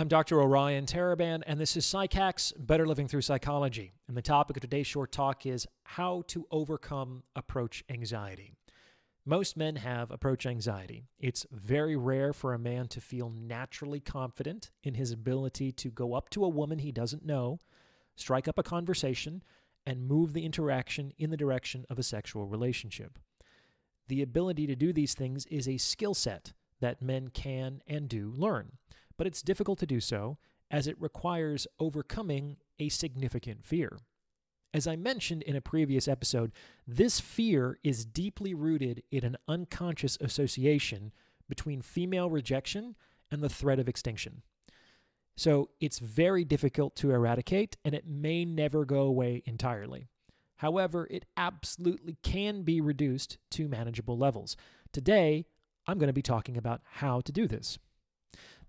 I'm Dr. Orion Taraban, and this is PsycHacks Better Living Through Psychology. And the topic of today's short talk is how to overcome approach anxiety. Most men have approach anxiety. It's very rare for a man to feel naturally confident in his ability to go up to a woman he doesn't know, strike up a conversation, and move the interaction in the direction of a sexual relationship. The ability to do these things is a skill set that men can and do learn, but it's difficult to do so as it requires overcoming a significant fear. As I mentioned in a previous episode, this fear is deeply rooted in an unconscious association between female rejection and the threat of extinction. So it's very difficult to eradicate and it may never go away entirely. However, it absolutely can be reduced to manageable levels. Today, I'm going to be talking about how to do this.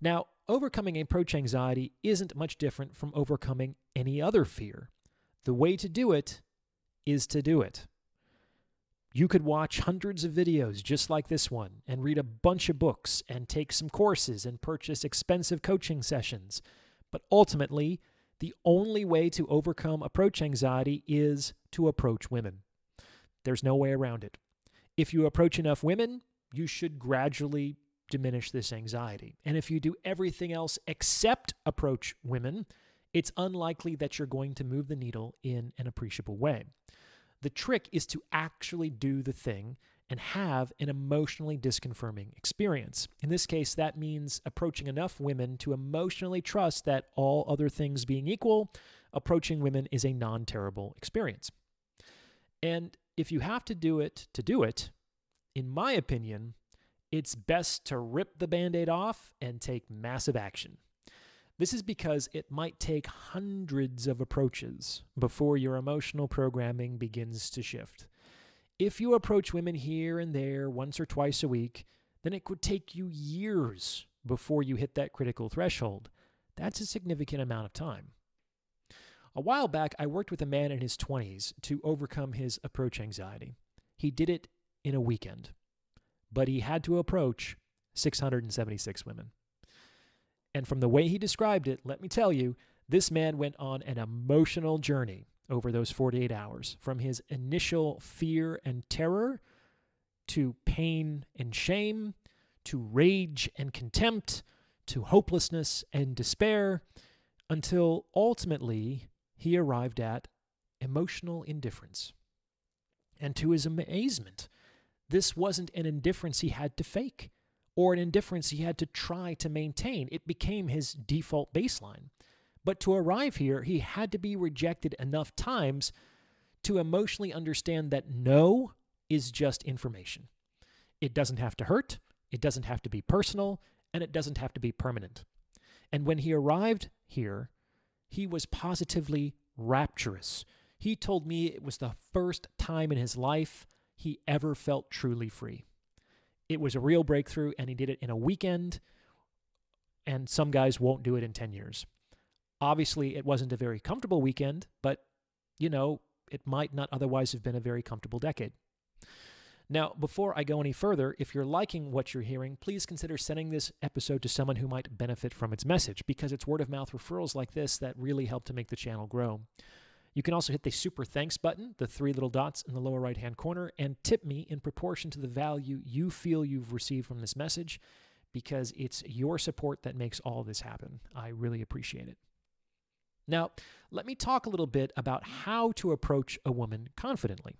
Now, overcoming approach anxiety isn't much different from overcoming any other fear. The way to do it is to do it. You could watch hundreds of videos just like this one and read a bunch of books and take some courses and purchase expensive coaching sessions. But ultimately, the only way to overcome approach anxiety is to approach women. There's no way around it. If you approach enough women, you should gradually diminish this anxiety. And if you do everything else except approach women, it's unlikely that you're going to move the needle in an appreciable way. The trick is to actually do the thing and have an emotionally disconfirming experience. In this case, that means approaching enough women to emotionally trust that all other things being equal, approaching women is a non terrible experience. And if you have to do it to do it, in my opinion, it's best to rip the band aid off and take massive action. This is because it might take hundreds of approaches before your emotional programming begins to shift. If you approach women here and there once or twice a week, then it could take you years before you hit that critical threshold. That's a significant amount of time. A while back, I worked with a man in his 20s to overcome his approach anxiety. He did it in a weekend, but he had to approach 676 women. And from the way he described it, let me tell you, this man went on an emotional journey over those 48 hours from his initial fear and terror to pain and shame to rage and contempt to hopelessness and despair until ultimately he arrived at emotional indifference. And to his amazement, this wasn't an indifference he had to fake or an indifference he had to try to maintain. It became his default baseline. But to arrive here, he had to be rejected enough times to emotionally understand that no is just information. It doesn't have to hurt, it doesn't have to be personal, and it doesn't have to be permanent. And when he arrived here, he was positively rapturous. He told me it was the first time in his life he ever felt truly free. It was a real breakthrough, and he did it in a weekend, and some guys won't do it in 10 years. Obviously, it wasn't a very comfortable weekend, but, you know, it might not otherwise have been a very comfortable decade. Now, before I go any further, if you're liking what you're hearing, please consider sending this episode to someone who might benefit from its message because it's word of mouth referrals like this that really help to make the channel grow. You can also hit the super thanks button, the three little dots in the lower right hand corner, and tip me in proportion to the value you feel you've received from this message because it's your support that makes all this happen. I really appreciate it. Now, let me talk a little bit about how to approach a woman confidently.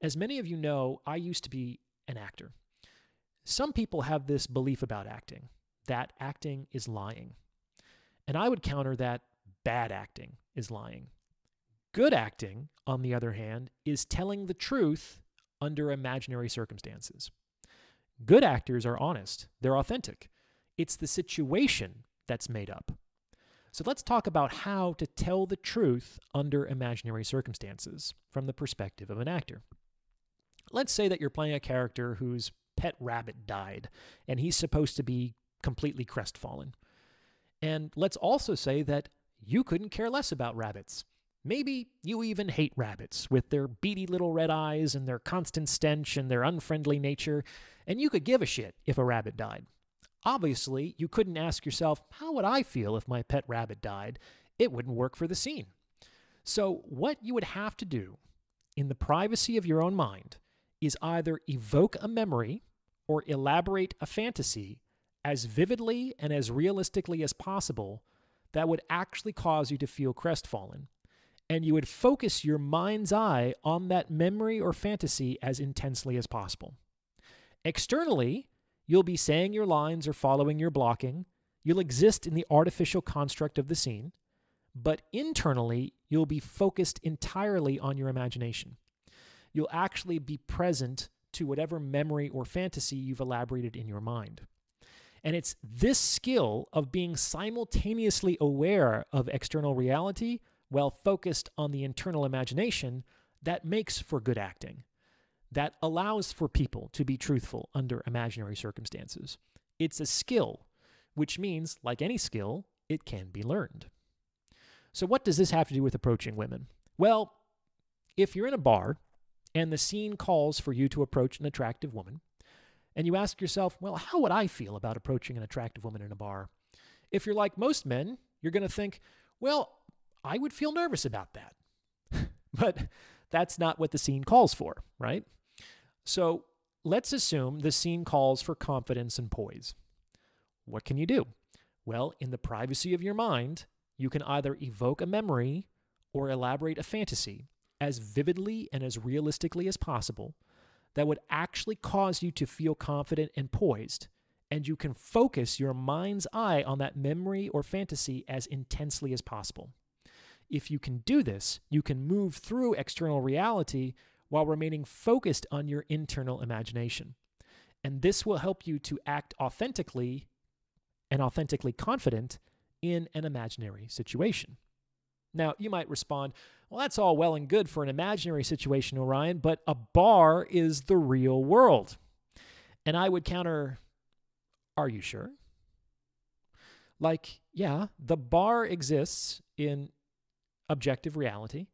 As many of you know, I used to be an actor. Some people have this belief about acting that acting is lying. And I would counter that bad acting is lying. Good acting, on the other hand, is telling the truth under imaginary circumstances. Good actors are honest, they're authentic. It's the situation that's made up. So let's talk about how to tell the truth under imaginary circumstances from the perspective of an actor. Let's say that you're playing a character whose pet rabbit died and he's supposed to be completely crestfallen. And let's also say that you couldn't care less about rabbits. Maybe you even hate rabbits with their beady little red eyes and their constant stench and their unfriendly nature, and you could give a shit if a rabbit died. Obviously, you couldn't ask yourself, how would I feel if my pet rabbit died? It wouldn't work for the scene. So, what you would have to do in the privacy of your own mind is either evoke a memory or elaborate a fantasy as vividly and as realistically as possible that would actually cause you to feel crestfallen. And you would focus your mind's eye on that memory or fantasy as intensely as possible. Externally, you'll be saying your lines or following your blocking. You'll exist in the artificial construct of the scene. But internally, you'll be focused entirely on your imagination. You'll actually be present to whatever memory or fantasy you've elaborated in your mind. And it's this skill of being simultaneously aware of external reality while focused on the internal imagination that makes for good acting, that allows for people to be truthful under imaginary circumstances. It's a skill, which means, like any skill, it can be learned. So, what does this have to do with approaching women? Well, if you're in a bar and the scene calls for you to approach an attractive woman, and you ask yourself, well, how would I feel about approaching an attractive woman in a bar? If you're like most men, you're going to think, well, I would feel nervous about that. but that's not what the scene calls for, right? So let's assume the scene calls for confidence and poise. What can you do? Well, in the privacy of your mind, you can either evoke a memory or elaborate a fantasy as vividly and as realistically as possible that would actually cause you to feel confident and poised. And you can focus your mind's eye on that memory or fantasy as intensely as possible. If you can do this, you can move through external reality while remaining focused on your internal imagination. And this will help you to act authentically and authentically confident in an imaginary situation. Now, you might respond, well, that's all well and good for an imaginary situation, Orion, but a bar is the real world. And I would counter, are you sure? Like, yeah, the bar exists in objective reality.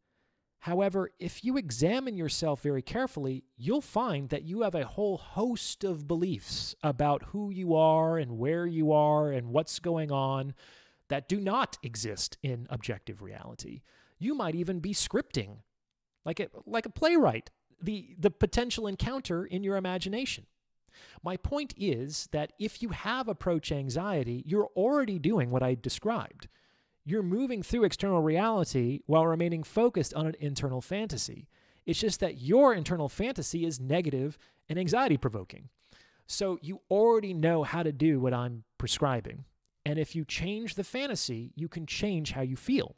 However, if you examine yourself very carefully, you'll find that you have a whole host of beliefs about who you are and where you are and what's going on that do not exist in objective reality. You might even be scripting, like a, like a playwright, the, the potential encounter in your imagination. My point is that if you have approach anxiety, you're already doing what I described. You're moving through external reality while remaining focused on an internal fantasy. It's just that your internal fantasy is negative and anxiety provoking. So you already know how to do what I'm prescribing. And if you change the fantasy, you can change how you feel.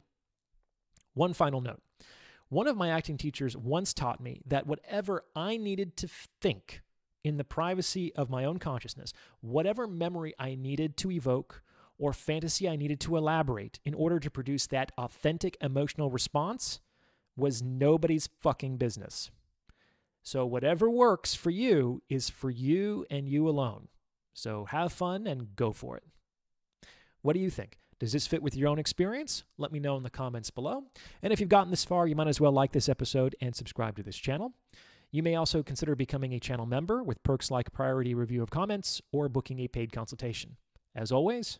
One final note. One of my acting teachers once taught me that whatever I needed to think in the privacy of my own consciousness, whatever memory I needed to evoke or fantasy I needed to elaborate in order to produce that authentic emotional response was nobody's fucking business. So, whatever works for you is for you and you alone. So, have fun and go for it. What do you think? Does this fit with your own experience? Let me know in the comments below. And if you've gotten this far, you might as well like this episode and subscribe to this channel. You may also consider becoming a channel member with perks like priority review of comments or booking a paid consultation. As always,